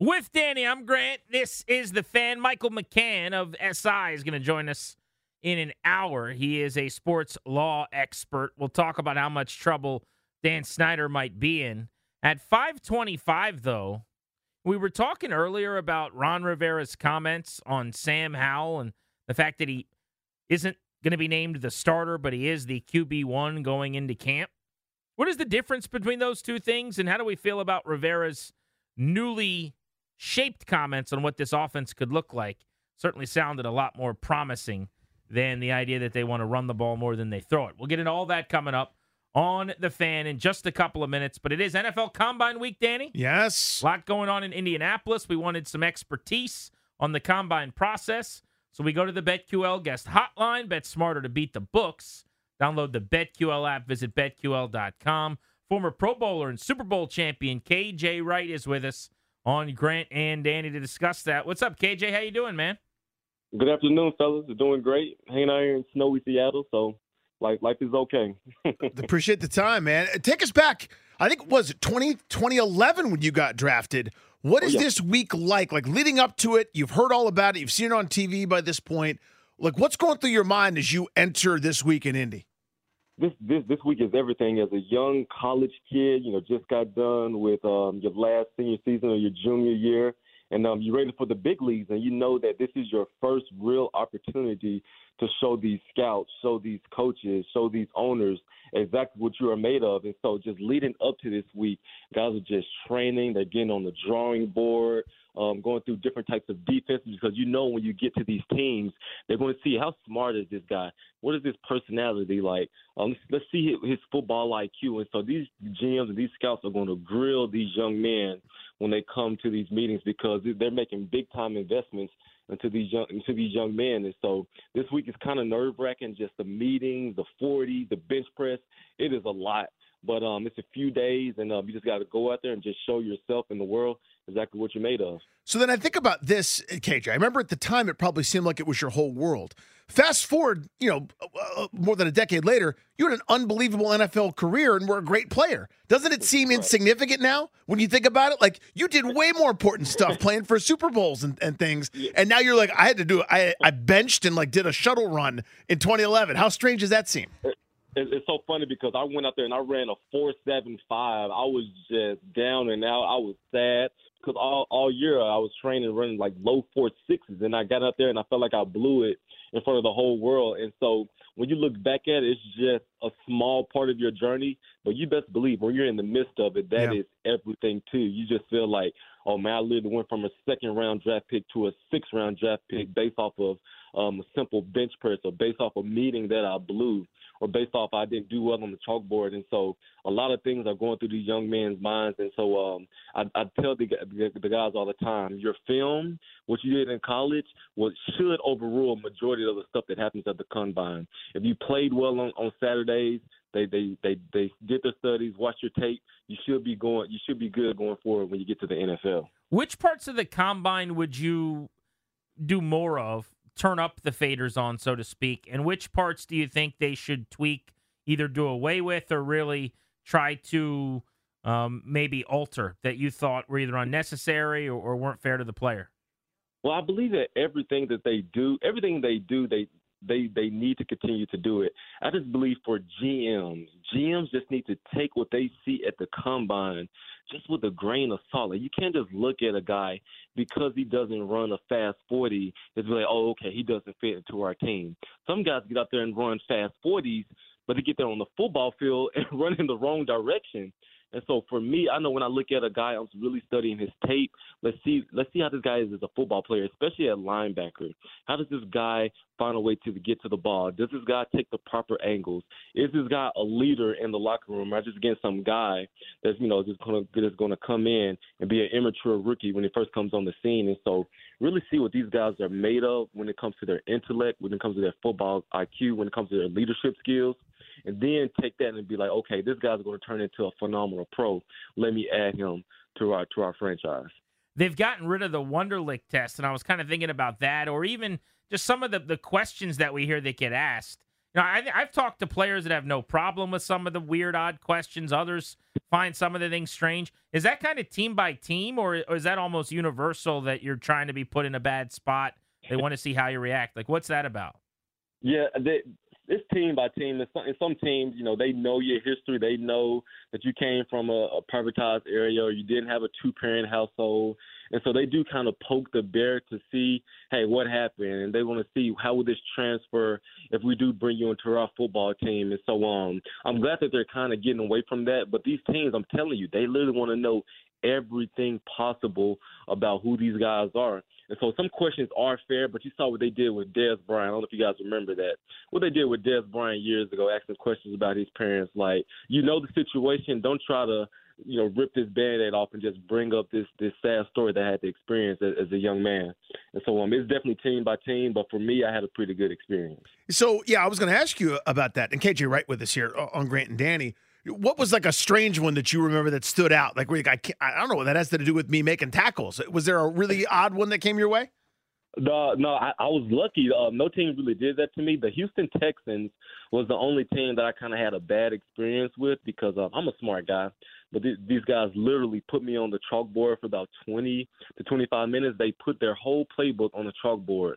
With Danny, I'm Grant. This is the fan. Michael McCann of SI is going to join us in an hour. He is a sports law expert. We'll talk about how much trouble Dan Snyder might be in. At 525, though, we were talking earlier about Ron Rivera's comments on Sam Howell and the fact that he isn't going to be named the starter, but he is the QB1 going into camp. What is the difference between those two things, and how do we feel about Rivera's newly shaped comments on what this offense could look like certainly sounded a lot more promising than the idea that they want to run the ball more than they throw it. We'll get into all that coming up on the fan in just a couple of minutes, but it is NFL Combine Week, Danny. Yes. A lot going on in Indianapolis. We wanted some expertise on the combine process. So we go to the BetQL guest hotline. Bet smarter to beat the books. Download the BetQL app. Visit betql.com. Former Pro Bowler and Super Bowl champion KJ Wright is with us on Grant and Danny to discuss that. What's up, KJ? How you doing, man? Good afternoon, fellas. We're doing great. Hanging out here in snowy Seattle, so life life is okay. Appreciate the time, man. Take us back. I think was it 20, 2011 when you got drafted. What is Oh, yeah. this week like? Like leading up to it, you've heard all about it. You've seen it on TV by this point. Like what's going through your mind as you enter this week in Indy? This this this week is everything. As a young college kid, you know, just got done with um, your last senior season or your junior year, and um, you're ready for the big leagues, and you know that this is your first real opportunity to show these scouts, show these coaches, show these owners exactly what you are made of. And so, just leading up to this week, guys are just training. They're getting on the drawing board. Um, going through different types of defenses because you know when you get to these teams, they're going to see how smart is this guy, what is his personality like. Um, let's, let's see his, his football IQ, and so these GMs and these scouts are going to grill these young men when they come to these meetings because they're making big time investments into these young into these young men. And so this week is kind of nerve wracking. Just the meetings, the forty, the bench press. It is a lot, but um, it's a few days, and um, you just got to go out there and just show yourself in the world exactly what you're made of. So then I think about this, KJ. I remember at the time it probably seemed like it was your whole world. Fast forward, you know, uh, more than a decade later, you had an unbelievable NFL career and were a great player. Doesn't it seem insignificant now when you think about it? Like you did way more important stuff playing for Super Bowls and, and things, and now you're like, I had to do it. I I benched and like did a shuttle run in 2011. How strange does that seem? It- It's so funny because I went out there and I ran a four seven five. I was just down and out. I was sad because all all year I was training running like low four sixes, and I got out there and I felt like I blew it in front of the whole world. And so when you look back at it, it's just a small part of your journey. But you best believe when you're in the midst of it, that Yeah. is everything too. You just feel like, oh man, I literally went from a second round draft pick to a sixth round draft pick based off of um, a simple bench press or based off a meeting that I blew or based off I didn't do well on the chalkboard. And so a lot of things are going through these young men's minds. And so um, I, I tell the, the, guys all the time, your film, what you did in college, what should overrule a majority of the stuff that happens at the combine. If you played well on, on Saturdays, they, they they they did their studies, watch your tape. You should be going. You should be good going forward when you get to the NFL. Which parts of the combine would you do more of, turn up the faders on, so to speak? And which parts do you think they should tweak, either do away with or really try to um, maybe alter that you thought were either unnecessary or, or weren't fair to the player? Well, I believe that everything that they do, everything they do, they they they need to continue to do it. I just believe for GMs, GMs just need to take what they see at the combine, just with a grain of salt. Like, you can't just look at a guy because he doesn't run a fast 40 and be like, oh, okay, he doesn't fit into our team. Some guys get out there and run fast 40s, but they get there on the football field and run in the wrong direction. And so for me, I know when I look at a guy, I'm really studying his tape. Let's see, let's see how this guy is as a football player, especially at linebacker. How does this guy find a way to get to the ball? Does this guy take the proper angles? Is this guy a leader in the locker room, or just again some guy that's you know just gonna that's gonna come in and be an immature rookie when he first comes on the scene? And so really see what these guys are made of when it comes to their intellect, when it comes to their football IQ, when it comes to their leadership skills and then take that and be like, okay, this guy's going to turn into a phenomenal pro. Let me add him to our to our franchise. They've gotten rid of the Wonderlic test, and I was kind of thinking about that, or even just some of the, the questions that we hear that get asked. You know, I, I've talked to players that have no problem with some of the weird, odd questions. Others find some of the things strange. Is that kind of team by team, or, or is that almost universal that you're trying to be put in a bad spot? They want to see how you react. Like, what's that about? Yeah, they, it's team by team. In some, some teams, you know, they know your history. They know that you came from a, a privatized area or you didn't have a two parent household. And so they do kind of poke the bear to see, hey, what happened? And they want to see how will this transfer if we do bring you into our football team and so on. I'm glad that they're kind of getting away from that. But these teams, I'm telling you, they literally want to know everything possible about who these guys are. And so some questions are fair, but you saw what they did with Dez Bryant. I don't know if you guys remember that. What they did with Dez Bryant years ago, asking questions about his parents, like, you know the situation, don't try to you know, rip this band-aid off and just bring up this this sad story that I had to experience as, as, a young man. And so um, it's definitely team by team, but for me, I had a pretty good experience. So yeah, I was going to ask you about that. And KJ Wright with us here on Grant and Danny. What was like a strange one that you remember that stood out? Like, you, I, I don't know what that has to do with me making tackles. Was there a really odd one that came your way? No, no, I, I was lucky. Uh, no team really did that to me. The Houston Texans was the only team that I kind of had a bad experience with because um, I'm a smart guy. But th- these guys literally put me on the chalkboard for about 20 to 25 minutes. They put their whole playbook on the chalkboard,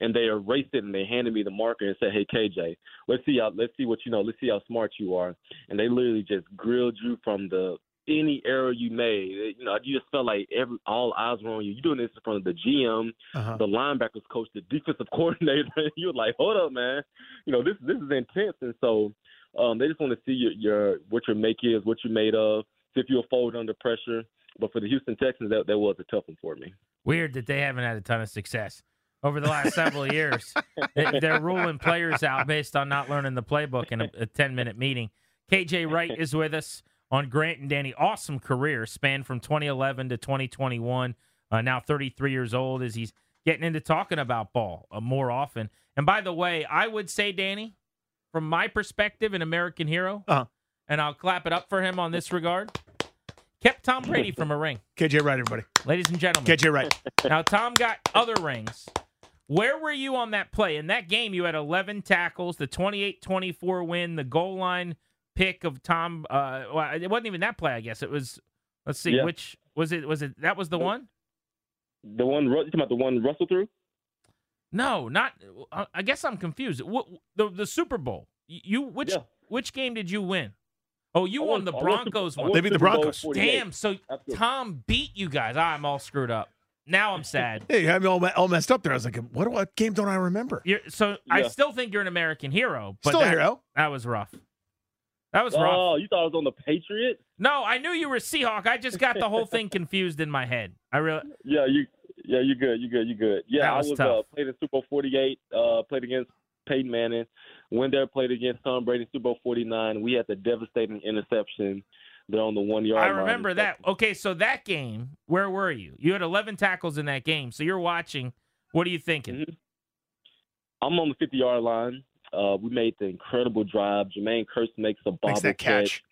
and they erased it and they handed me the marker and said, "Hey KJ, let's see how let's see what you know. Let's see how smart you are." And they literally just grilled you from the any error you made. You know, you just felt like every all eyes were on you. You're doing this in front of the GM, uh-huh. the linebackers coach, the defensive coordinator. You're like, hold up, man. You know, this this is intense. And so um, they just want to see your, your what your make is, what you're made of, see if you'll fold under pressure. But for the Houston Texans, that that was a tough one for me. Weird that they haven't had a ton of success over the last several years. They're ruling players out based on not learning the playbook in a, a 10 minute meeting. KJ Wright is with us on Grant and Danny. Awesome career, spanned from 2011 to 2021. Uh, now 33 years old as he's getting into talking about ball uh, more often. And by the way, I would say, Danny, from my perspective, an American hero, uh-huh. and I'll clap it up for him on this regard, kept Tom Brady from a ring. KJ Wright, everybody. Ladies and gentlemen. KJ Wright. Now, Tom got other rings. Where were you on that play? In that game, you had 11 tackles, the 28 24 win, the goal line pick of Tom. Uh, well, it wasn't even that play. I guess it was. Let's see, yeah. which was it? Was it that was the one? The one you talking about the one Russell threw? No, not. Uh, I guess I'm confused. What, the the Super Bowl? You which yeah. which game did you win? Oh, you won, won, the Broncos one. They beat the Broncos. Damn. So Tom beat you guys. I'm all screwed up. Now I'm sad. hey, you had me all, all messed up there. I was like, what, what game don't I remember? You're, so yeah. I still think you're an American hero. But still that, a hero. That was rough. That was oh, rough. Oh, you thought I was on the Patriots? No, I knew you were Seahawk. I just got the whole thing confused in my head. I really. Yeah, you. Yeah, you're good. You're good. You're good. Yeah, was I was uh, played in Super Bowl 48. Uh, played against Peyton Manning. Went there, played against Tom Brady. Super Bowl 49. We had the devastating interception there on the one yard. I remember that. Okay, so that game, where were you? You had 11 tackles in that game. So you're watching. What are you thinking? Mm-hmm. I'm on the 50 yard line. Uh, we made the incredible drive. Jermaine Kearse makes a bobble that catch.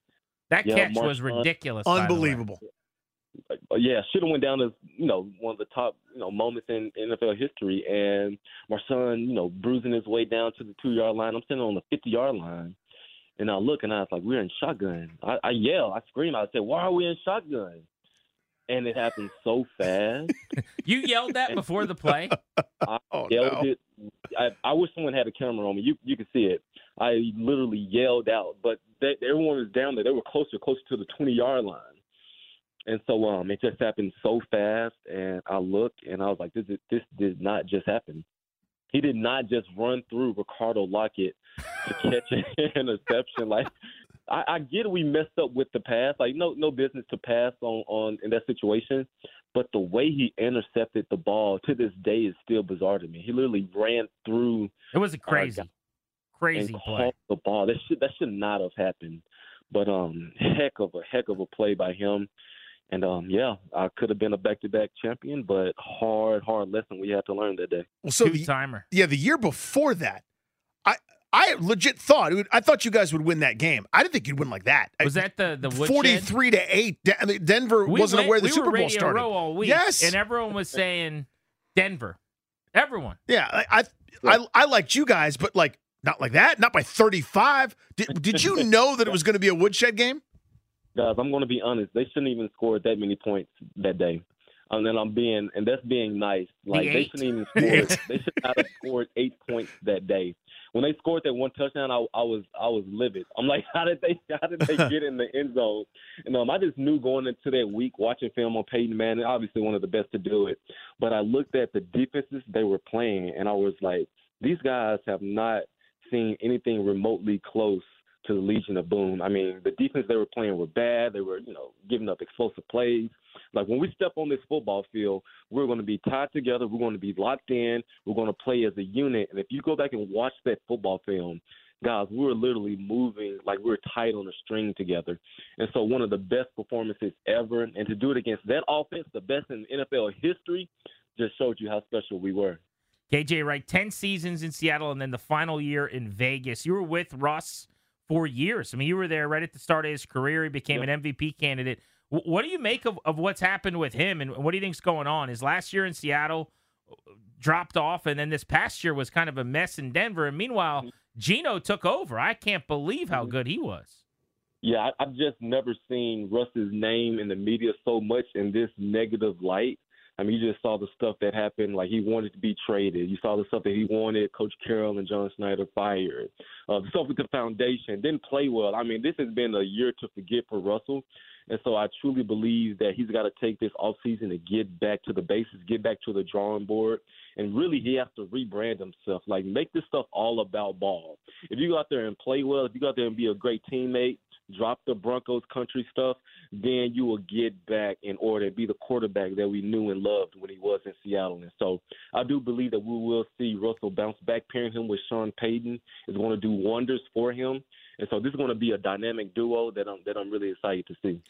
That yeah, catch was ridiculous. Unbelievable. Uh, yeah, should have went down as you know one of the top you know moments in NFL history. And my son, you know, bruising his way down to the two yard line. I'm sitting on the 50 yard line, and I look and I was like, we're in shotgun. I, I yell, I scream, I say, why are we in shotgun? And it happened so fast. you yelled that before the play. I oh, yelled no. it I, I wish someone had a camera on me. You you could see it. I literally yelled out, but they, everyone was down there. They were closer, closer to the 20 yard line. And so um, it just happened so fast, and I looked and I was like, this is, this did not just happen. He did not just run through Ricardo Lockette to catch an interception. Like I, I get we messed up with the pass. Like no no business to pass on on in that situation. But the way he intercepted the ball to this day is still bizarre to me. He literally ran through. It was a crazy, crazy play. The ball that should that should not have happened. But um, heck of a heck of a play by him. And um, yeah, I could have been a back-to-back champion, but hard, hard lesson we had to learn that day. Well, so Two the, timer. yeah, the year before that, I I legit thought it would, I thought you guys would win that game. I didn't think you'd win like that. Was I, that the the woodshed? forty-three to eight? De- I mean, Denver We wasn't went- aware the we Super were Bowl Radio started. Row all week, Yes. and everyone was saying Denver. Everyone. Yeah, I I, I I liked you guys, but like not like that, not by thirty-five. Did Did you know that it was going to be a woodshed game? Guys, I'm going to be honest. They shouldn't even scored that many points that day. And then I'm being, and that's being nice. Like they eight. shouldn't even score. they should not have scored eight points that day. When they scored that one touchdown, I, I was I was livid. I'm like, how did they how did they get in the end zone? And um, I just knew going into that week, watching film on Peyton Manning, obviously one of the best to do it. But I looked at the defenses they were playing, and I was like, these guys have not seen anything remotely close to the Legion of Boom. I mean, the defense they were playing were bad. They were, you know, giving up explosive plays. Like when we step on this football field, we're going to be tied together. We're going to be locked in. We're going to play as a unit. And if you go back and watch that football film, guys, we were literally moving like we were tied on a string together. And so one of the best performances ever. And to do it against that offense, the best in NFL history, just showed you how special we were. KJ Wright, 10 seasons in Seattle and then the final year in Vegas. You were with Russ for years. I mean, you were there right at the start of his career. He became an MVP candidate. W- What do you make of, of what's happened with him and what do you think's going on? His last year in Seattle uh, dropped off, and then this past year was kind of a mess in Denver. And meanwhile, Geno took over. I can't believe how good he was. Yeah, I, I've just never seen Russ's name in the media so much in this negative light. I mean, you just saw the stuff that happened. Like he wanted to be traded. You saw the stuff that he wanted Coach Carroll and John Schneider fired. Uh, the stuff with the foundation didn't play well. I mean, this has been a year to forget for Russell, and so I truly believe that he's got to take this offseason to get back to the basics, get back to the drawing board, and really he has to rebrand himself. Like make this stuff all about ball. If you go out there and play well, if you go out there and be a great teammate, drop the Broncos country stuff, then you will get back in order and be the quarterback that we knew and loved when he was in Seattle. And so I do believe that we will see Russell bounce back. Pairing him with Sean Payton is going to do wonders for him. And so this is going to be a dynamic duo that I'm that I'm really excited to see.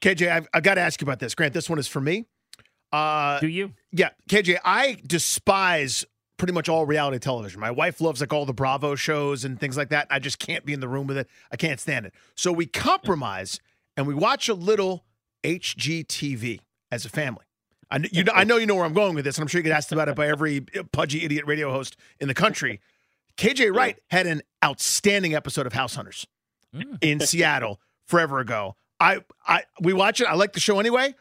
KJ, I've, I've got to ask you about this. Grant, this one is for me. Uh, Do you? yeah, KJ, I despise pretty much all reality television. My wife loves like all the Bravo shows and things like that. I just can't be in the room with it. I can't stand it. So we compromise and we watch a little HGTV as a family. I, you know, I know you know where I'm going with this, and I'm sure you get asked about it by every uh, pudgy idiot radio host in the country. KJ Wright had an outstanding episode of House Hunters mm. in Seattle forever ago. I, I, we watch it. I like the show anyway.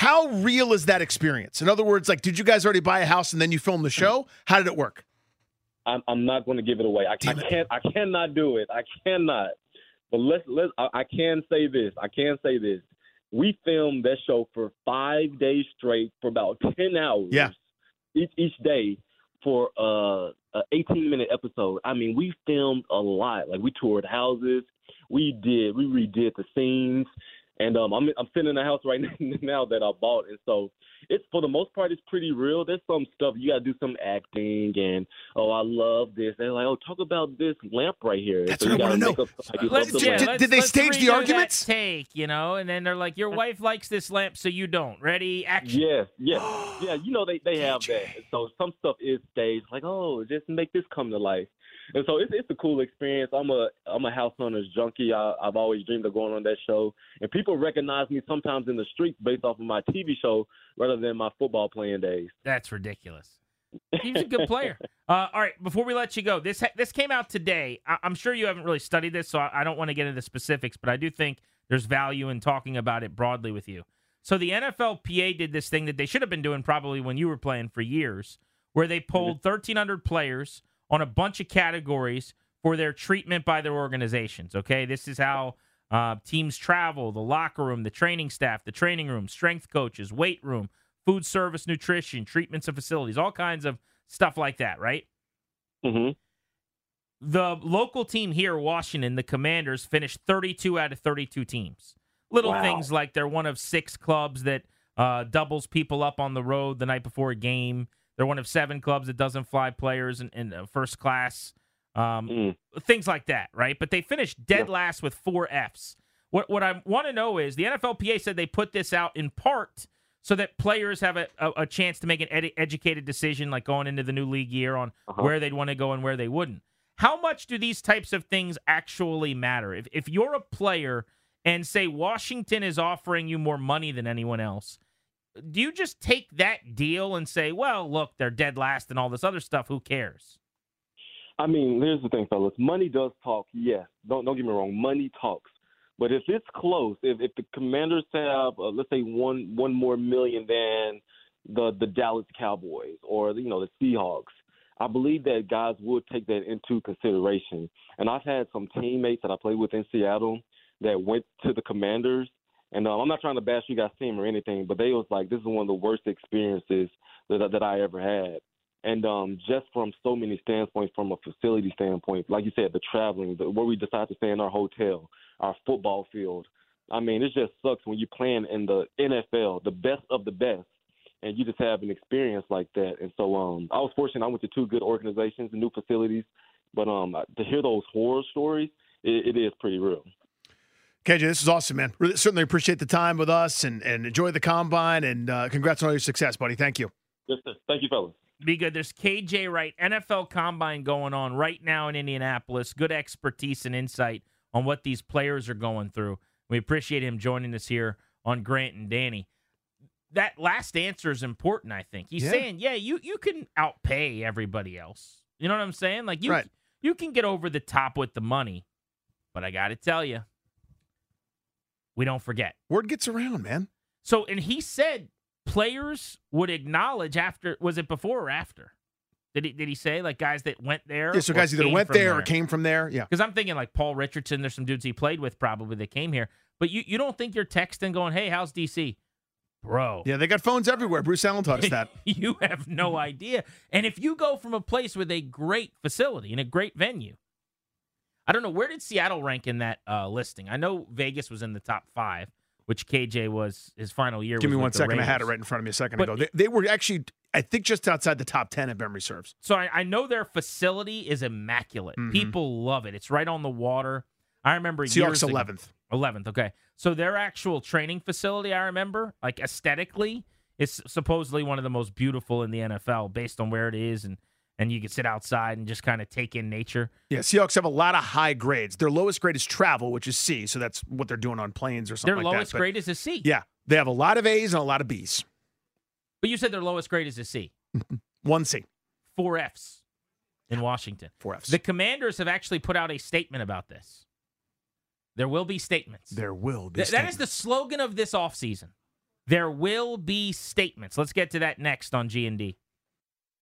How real is that experience? In other words, like, did you guys already buy a house and then you filmed the show? How did it work? I'm, I'm not going to give it away. I, I can't. I cannot do it. I cannot. But let's let's. I, I can say this. I can say this. We filmed that show for five days straight for about ten hours. Yeah. Each each day for uh, a 18 minute episode. I mean, we filmed a lot. Like we toured houses. We did. We redid the scenes. And um, I'm I'm sitting in a house right now that I bought, and so it's for the most part it's pretty real. There's some stuff you gotta do some acting, and oh I love this. They're like, oh talk about this lamp right here. That's so what you I wanna know. up like you Let's, Did- yeah, let's- did they let's stage the redo that arguments? Take, you know, and then they're like, your wife likes this lamp, so you don't. Ready? Action. Yes, yes, yeah. You know they they have that. So some stuff is staged, like oh, just make this come to life. And so it's it's a cool experience. I'm a I'm a house hunters junkie. I, I've always dreamed of going on that show, and people recognize me sometimes in the streets based off of my TV show rather than my football playing days. That's ridiculous. He's a good player. Uh, all right, before we let you go, this ha- this came out today. I- I'm sure you haven't really studied this, so I, I don't want to get into specifics, but I do think there's value in talking about it broadly with you. So the NFLPA did this thing that they should have been doing probably when you were playing for years, where they polled 1,300 players on a bunch of categories for their treatment by their organizations. Okay, this is how uh, teams travel, the locker room, the training staff, the training room, strength coaches, weight room, food service, nutrition, treatments and facilities, all kinds of stuff like that, right? hmm The local team here, Washington, the Commanders, finished 32 out of 32 teams. Little Wow. things like they're one of six clubs that uh, doubles people up on the road the night before a game. They're one of seven clubs that doesn't fly players in, in uh, first class. Um, Mm. things like that, right? But they finished dead Yeah. last with four Fs. What what I want to know is the NFLPA said they put this out in part so that players have a, a, a chance to make an ed- educated decision, like going into the new league year, on Uh-huh. where they'd want to go and where they wouldn't. How much do these types of things actually matter? If if you're a player and say Washington is offering you more money than anyone else, do you just take that deal and say, well, look, they're dead last and all this other stuff? Who cares? I mean, here's the thing, fellas. Money does talk. Yes, don't don't get me wrong. Money talks. But if it's close, if if the Commanders have uh, let's say one one more million than the the Dallas Cowboys or you know the Seahawks, I believe that guys would take that into consideration. And I've had some teammates that I played with in Seattle that went to the Commanders, and um, I'm not trying to bash you guys' team or anything, but they was like, this is one of the worst experiences that that I ever had. And um, just from so many standpoints, from a facility standpoint, like you said, the traveling, the, where we decide to stay in our hotel, our football field. I mean, it just sucks when you're playing in the NFL, the best of the best, and you just have an experience like that. And so um, I was fortunate. I went to two good organizations and new facilities, but um, to hear those horror stories, it, it is pretty real. KJ, this is awesome, man. Really, certainly appreciate the time with us and, and enjoy the combine. And uh, congrats on all your success, buddy. Thank you. Yes, sir. Thank you, fellas. Be good. There's KJ Wright, NFL Combine going on right now in Indianapolis. Good expertise and insight on what these players are going through. We appreciate him joining us here on Grant and Danny. That last answer is important, I think. He's Yeah. saying, yeah, you you can outpay everybody else. You know what I'm saying? Like you Right. you can get over the top with the money, but I got to tell you, we don't forget. Word gets around, man. So, and he said players would acknowledge after. Was it before or after? Did he did he say like guys that went there? Yeah, so guys either went from there, or came from there. Yeah. Because I'm thinking like Paul Richardson. There's some dudes he played with probably that came here. But you you don't think you're texting going, hey, how's DC, bro? Yeah, they got phones everywhere. Bruce Allen taught us that. you have no idea. And if you go from a place with a great facility and a great venue, I don't know where did Seattle rank in that uh, listing. I know Vegas was in the top five, which KJ was his final year. Give me one second. I had it right in front of me a second But ago. They, they were actually, I think, just outside the top 10 if memory serves. So I, I know their facility is immaculate. Mhm. People love it. It's right on the water. I remember Seahawks 11th. 11th. Okay. So their actual training facility, I remember, like aesthetically, is supposedly one of the most beautiful in the NFL based on where it is and and you can sit outside and just kind of take in nature. Yeah, Seahawks have a lot of high grades. Their lowest grade is travel, which is C. So that's what they're doing on planes or something Their like lowest that. But, grade is a C. Yeah, they have a lot of A's and a lot of B's. But you said their lowest grade is a C. One C, Four Fs in Washington. four F's. The Commanders have actually put out a statement about this. There will be statements. there will be. Th- that is the slogan of this offseason. There will be statements. Let's get to that next on G&D.